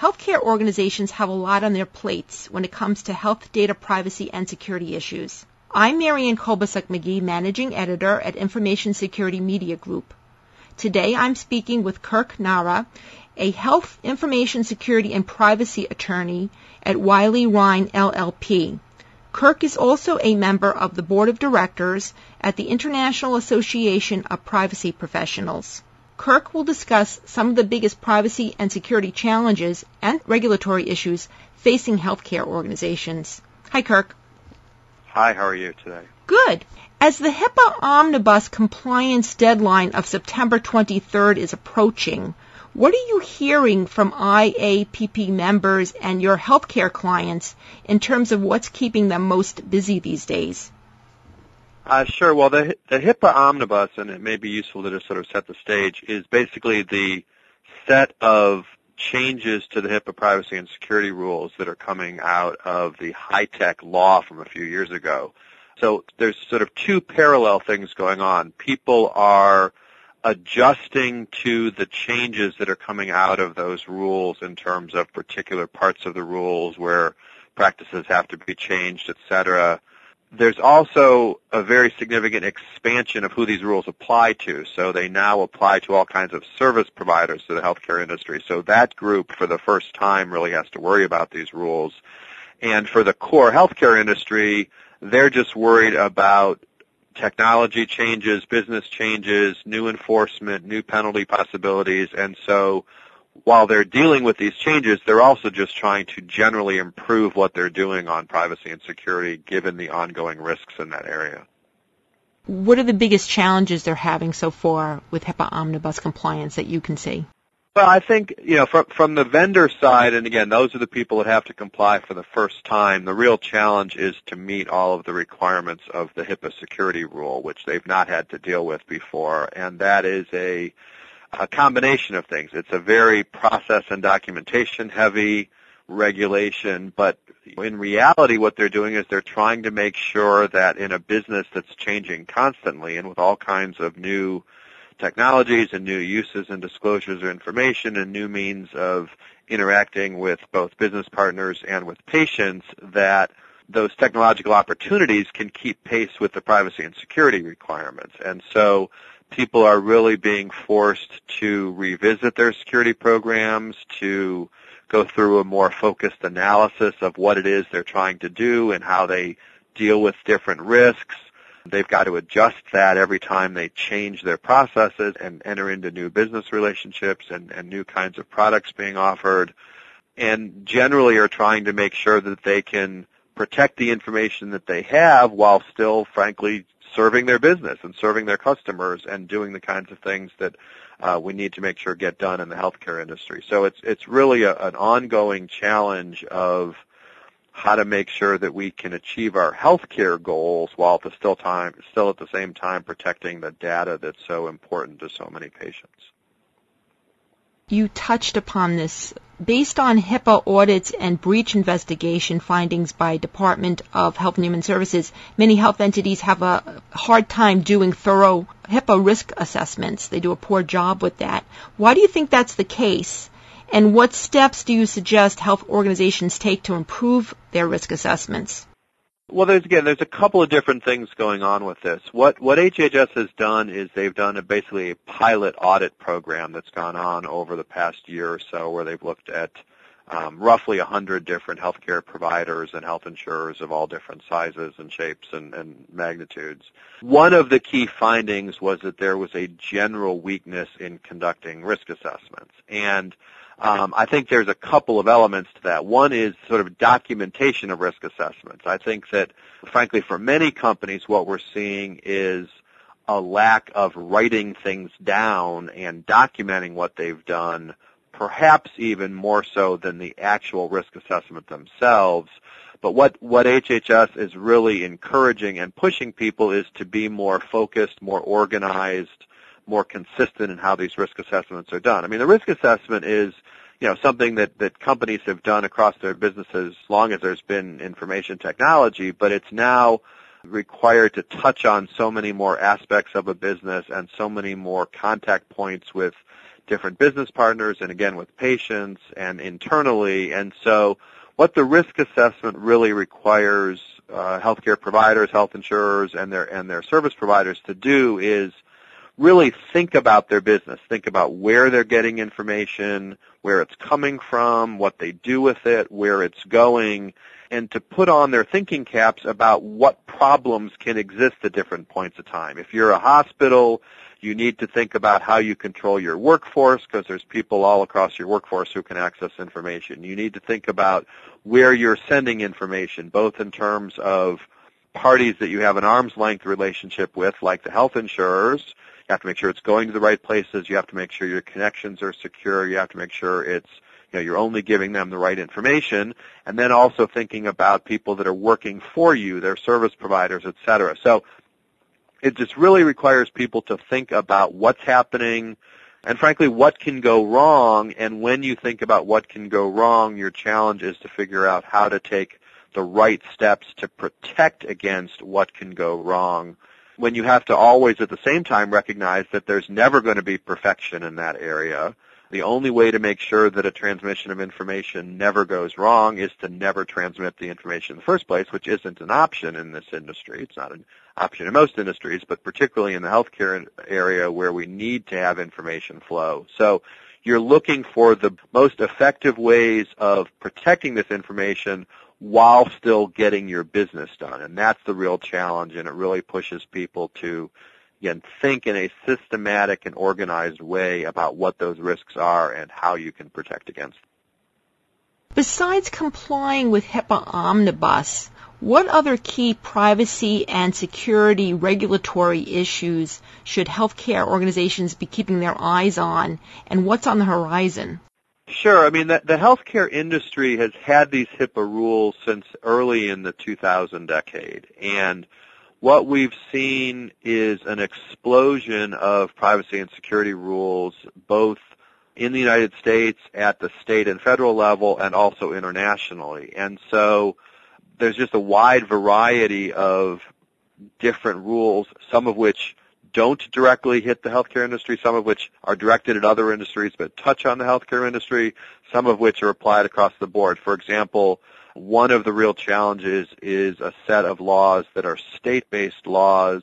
Healthcare organizations have a lot on their plates when it comes to health data privacy and security issues. I'm Marianne Kolbasuk McGee, Managing Editor at Information Security Media Group. Today I'm speaking with Kirk Nahra, a health information security and privacy attorney at Wiley Rein LLP. Kirk is also a member of the board of directors at the International Association of Privacy Professionals. Kirk will discuss some of the biggest privacy and security challenges and regulatory issues facing healthcare organizations. Hi, Kirk. Hi, how are you today? Good. As the HIPAA omnibus compliance deadline of September 23rd is approaching, what are you hearing from IAPP members and your healthcare clients in terms of what's keeping them most busy these days? Uh, sure. Well, the, the HIPAA omnibus, and it may be useful to just sort of set the stage, is basically the set of changes to the HIPAA privacy and security rules that are coming out of the HITECH law from a few years ago. So there's sort of two parallel things going on. People are adjusting to the changes that are coming out of those rules in terms of particular parts of the rules where practices have to be changed, et cetera there's also a very significant expansion of who these rules apply to. So they now apply to all kinds of service providers to the healthcare industry. So that group for the first time really has to worry about these rules. And for the core healthcare industry, they're just worried about technology changes, business changes, new enforcement, new penalty possibilities. And so while they're dealing with these changes, they're also just trying to generally improve what they're doing on privacy and security given the ongoing risks in that area. What are the biggest challenges they're having so far with HIPAA omnibus compliance that you can see? Well, I think, you know, from, from the vendor side, and again, those are the people that have to comply for the first time, the real challenge is to meet all of the requirements of the HIPAA security rule, which they've not had to deal with before, and that is a a combination of things. It's a very process and documentation heavy regulation, but in reality what they're doing is they're trying to make sure that in a business that's changing constantly and with all kinds of new technologies and new uses and disclosures of information and new means of interacting with both business partners and with patients that those technological opportunities can keep pace with the privacy and security requirements. And so people are really being forced to revisit their security programs, to go through a more focused analysis of what it is they're trying to do and how they deal with different risks. They've got to adjust that every time they change their processes and enter into new business relationships and, and new kinds of products being offered. And generally are trying to make sure that they can protect the information that they have while still, frankly, serving their business and serving their customers and doing the kinds of things that uh, we need to make sure get done in the healthcare industry. So it's it's really a, an ongoing challenge of how to make sure that we can achieve our healthcare goals while at the still time still at the same time protecting the data that's so important to so many patients. You touched upon this based on HIPAA audits and breach investigation findings by Department of Health and Human Services, many health entities have a hard time doing thorough HIPAA risk assessments. They do a poor job with that. Why do you think that's the case? And what steps do you suggest health organizations take to improve their risk assessments? Well, there's again, there's a couple of different things going on with this. What what HHS has done is they've done a, basically a pilot audit program that's gone on over the past year or so, where they've looked at um, roughly 100 different healthcare providers and health insurers of all different sizes and shapes and, and magnitudes. One of the key findings was that there was a general weakness in conducting risk assessments, and um, I think there's a couple of elements to that. One is sort of documentation of risk assessments. I think that, frankly, for many companies, what we're seeing is a lack of writing things down and documenting what they've done, perhaps even more so than the actual risk assessment themselves. But what, what HHS is really encouraging and pushing people is to be more focused, more organized, more consistent in how these risk assessments are done. I mean, the risk assessment is, you know, something that, that companies have done across their businesses as long as there's been information technology, but it's now required to touch on so many more aspects of a business and so many more contact points with different business partners and again with patients and internally. And so what the risk assessment really requires uh, healthcare providers, health insurers, and their and their service providers to do is really think about their business, think about where they're getting information, where it's coming from, what they do with it, where it's going, and to put on their thinking caps about what problems can exist at different points of time. If you're a hospital, you need to think about how you control your workforce because there's people all across your workforce who can access information. You need to think about where you're sending information, both in terms of parties that you have an arm's length relationship with, like the health insurers. You have to make sure it's going to the right places. You have to make sure your connections are secure. You have to make sure it's you know, you're only giving them the right information, and then also thinking about people that are working for you, their service providers, et cetera. So it just really requires people to think about what's happening and frankly what can go wrong and when you think about what can go wrong your challenge is to figure out how to take the right steps to protect against what can go wrong when you have to always at the same time recognize that there's never going to be perfection in that area the only way to make sure that a transmission of information never goes wrong is to never transmit the information in the first place, which isn't an option in this industry. It's not an option in most industries, but particularly in the healthcare area where we need to have information flow. So you're looking for the most effective ways of protecting this information while still getting your business done. And that's the real challenge and it really pushes people to again, think in a systematic and organized way about what those risks are and how you can protect against them. Besides complying with HIPAA Omnibus, what other key privacy and security regulatory issues should healthcare organizations be keeping their eyes on, and what's on the horizon? Sure. I mean, the, the healthcare industry has had these HIPAA rules since early in the 2000 decade, and what we've seen is an explosion of privacy and security rules, both in the United States at the state and federal level and also internationally. And so there's just a wide variety of different rules, some of which don't directly hit the healthcare industry, some of which are directed at other industries but touch on the healthcare industry, some of which are applied across the board. For example, one of the real challenges is a set of laws that are state-based laws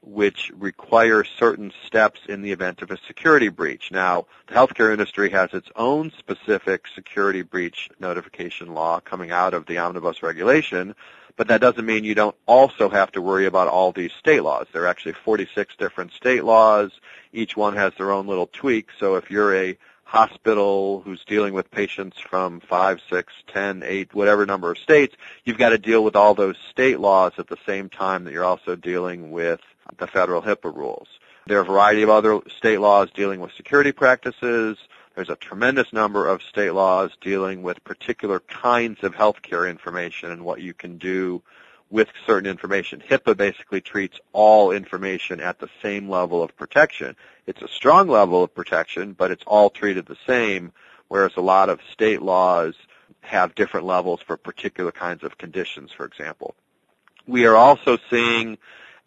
which require certain steps in the event of a security breach. Now, the healthcare industry has its own specific security breach notification law coming out of the omnibus regulation, but that doesn't mean you don't also have to worry about all these state laws. There are actually 46 different state laws. Each one has their own little tweak. So if you're a hospital who's dealing with patients from five, six, ten, eight, whatever number of states, you've got to deal with all those state laws at the same time that you're also dealing with the federal HIPAA rules. There are a variety of other state laws dealing with security practices. There's a tremendous number of state laws dealing with particular kinds of healthcare information and what you can do with certain information. HIPAA basically treats all information at the same level of protection. It's a strong level of protection, but it's all treated the same, whereas a lot of state laws have different levels for particular kinds of conditions, for example. We are also seeing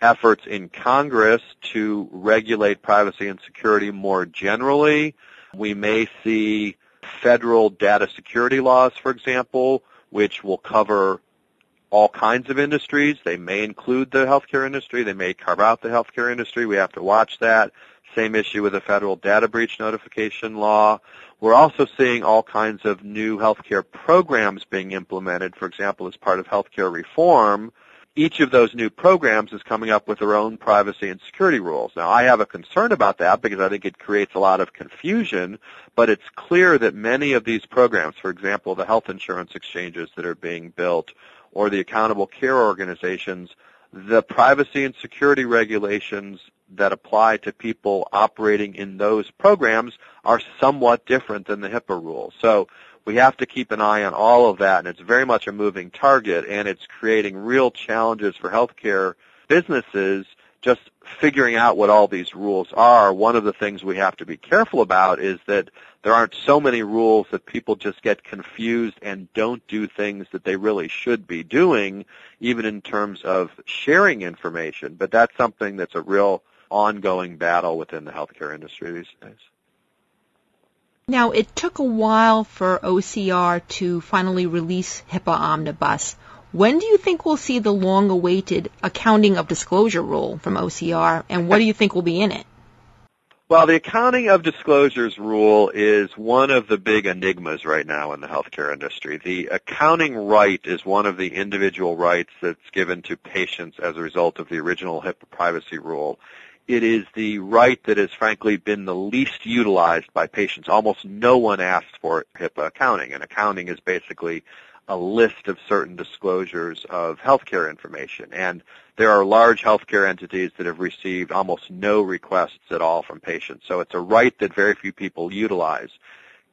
efforts in Congress to regulate privacy and security more generally. We may see federal data security laws, for example, which will cover all kinds of industries. They may include the healthcare industry. They may carve out the healthcare industry. We have to watch that. Same issue with the federal data breach notification law. We're also seeing all kinds of new healthcare programs being implemented. For example, as part of healthcare reform, each of those new programs is coming up with their own privacy and security rules. Now, I have a concern about that because I think it creates a lot of confusion, but it's clear that many of these programs, for example, the health insurance exchanges that are being built or the accountable care organizations, the privacy and security regulations that apply to people operating in those programs are somewhat different than the HIPAA rules. So we have to keep an eye on all of that, and it's very much a moving target, and it's creating real challenges for healthcare businesses just figuring out what all these rules are. One of the things we have to be careful about is that there aren't so many rules that people just get confused and don't do things that they really should be doing, even in terms of sharing information. But that's something that's a real ongoing battle within the healthcare industry these days. Now, it took a while for OCR to finally release HIPAA Omnibus. When do you think we'll see the long-awaited accounting of disclosure rule from OCR, and what do you think will be in it? Well, the accounting of disclosures rule is one of the big enigmas right now in the healthcare industry. The accounting right is one of the individual rights that's given to patients as a result of the original HIPAA privacy rule. It is the right that has frankly been the least utilized by patients. Almost no one asks for HIPAA accounting, and accounting is basically a list of certain disclosures of healthcare information. And there are large healthcare entities that have received almost no requests at all from patients. So it's a right that very few people utilize.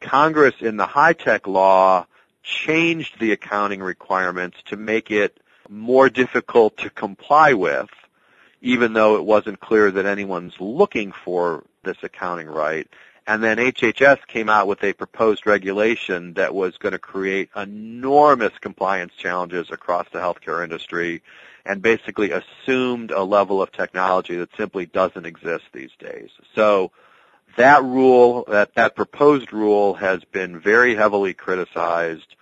Congress in the HITECH law changed the accounting requirements to make it more difficult to comply with, even though it wasn't clear that anyone's looking for this accounting right. And then HHS came out with a proposed regulation that was going to create enormous compliance challenges across the healthcare industry and basically assumed a level of technology that simply doesn't exist these days. So that rule, that, that proposed rule has been very heavily criticized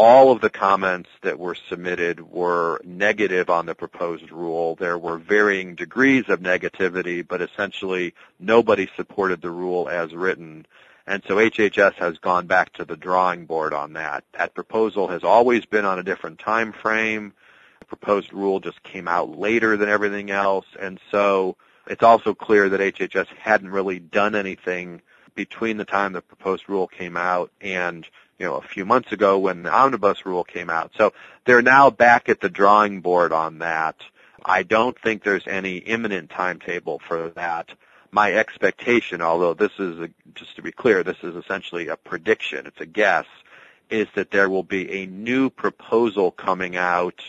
all of the comments that were submitted were negative on the proposed rule. There were varying degrees of negativity, but essentially nobody supported the rule as written. And so HHS has gone back to the drawing board on that. That proposal has always been on a different time frame. The proposed rule just came out later than everything else. And so it's also clear that HHS hadn't really done anything between the time the proposed rule came out and you know, a few months ago when the omnibus rule came out. So they're now back at the drawing board on that. I don't think there's any imminent timetable for that. My expectation, although this is, a, just to be clear, this is essentially a prediction, it's a guess, is that there will be a new proposal coming out.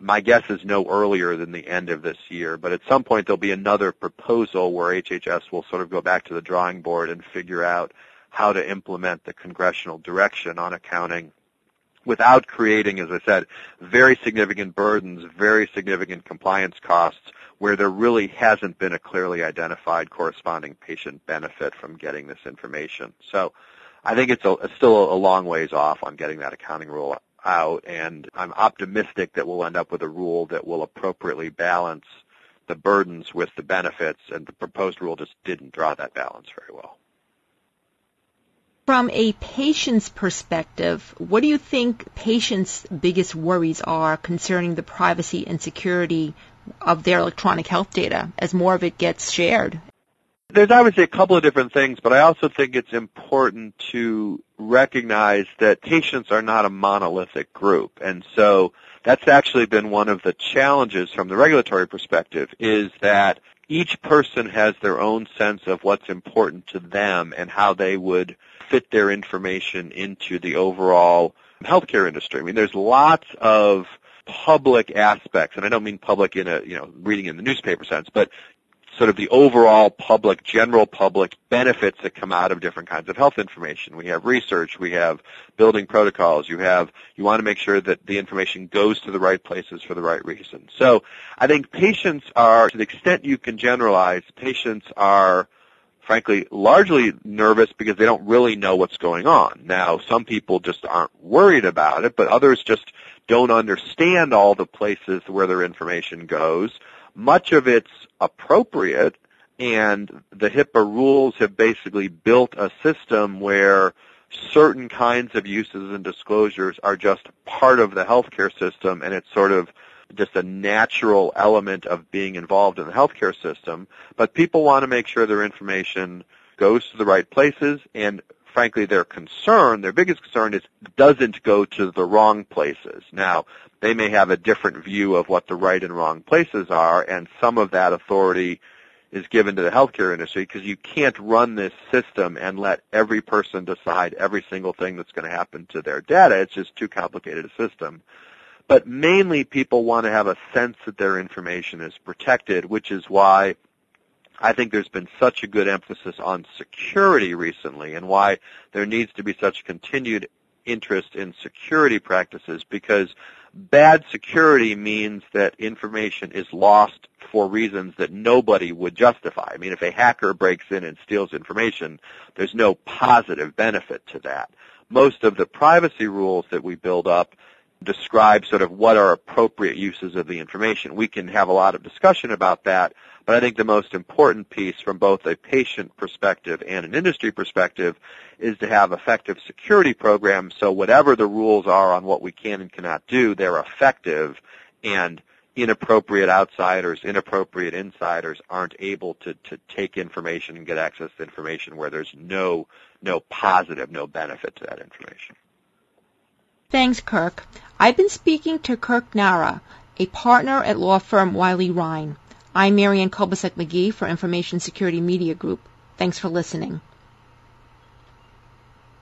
My guess is no earlier than the end of this year, but at some point there'll be another proposal where HHS will sort of go back to the drawing board and figure out how to implement the congressional direction on accounting without creating, as I said, very significant burdens, very significant compliance costs where there really hasn't been a clearly identified corresponding patient benefit from getting this information. So I think it's, a, it's still a long ways off on getting that accounting rule out, and I'm optimistic that we'll end up with a rule that will appropriately balance the burdens with the benefits, and the proposed rule just didn't draw that balance very well. From a patient's perspective, what do you think patients' biggest worries are concerning the privacy and security of their electronic health data as more of it gets shared? There's obviously a couple of different things, but I also think it's important to recognize that patients are not a monolithic group. And so that's actually been one of the challenges from the regulatory perspective is that each person has their own sense of what's important to them and how they would fit their information into the overall healthcare industry. I mean, there's lots of public aspects, and I don't mean public in a, you know, reading in the newspaper sense, but sort of the overall public, general public benefits that come out of different kinds of health information. We have research, we have building protocols, you have, you want to make sure that the information goes to the right places for the right reason. So I think patients are, to the extent you can generalize, patients are frankly, largely nervous because they don't really know what's going on. Now, some people just aren't worried about it, but others just don't understand all the places where their information goes. Much of it's appropriate, and the HIPAA rules have basically built a system where certain kinds of uses and disclosures are just part of the healthcare system, and it's sort of just a natural element of being involved in the healthcare system, but people want to make sure their information goes to the right places and frankly their concern, their biggest concern is doesn't go to the wrong places. Now, they may have a different view of what the right and wrong places are and some of that authority is given to the healthcare industry because you can't run this system and let every person decide every single thing that's going to happen to their data. It's just too complicated a system. But mainly people want to have a sense that their information is protected, which is why I think there's been such a good emphasis on security recently and why there needs to be such continued interest in security practices because bad security means that information is lost for reasons that nobody would justify. I mean, if a hacker breaks in and steals information, there's no positive benefit to that. Most of the privacy rules that we build up describe sort of what are appropriate uses of the information. We can have a lot of discussion about that, but I think the most important piece from both a patient perspective and an industry perspective is to have effective security programs so whatever the rules are on what we can and cannot do, they're effective and inappropriate outsiders, inappropriate insiders aren't able to, to take information and get access to information where there's no no positive, no benefit to that information. Thanks, Kirk. I've been speaking to Kirk Nahra, a partner at law firm Wiley Rein. I'm Marianne Kolbasuk McGee for Information Security Media Group. Thanks for listening.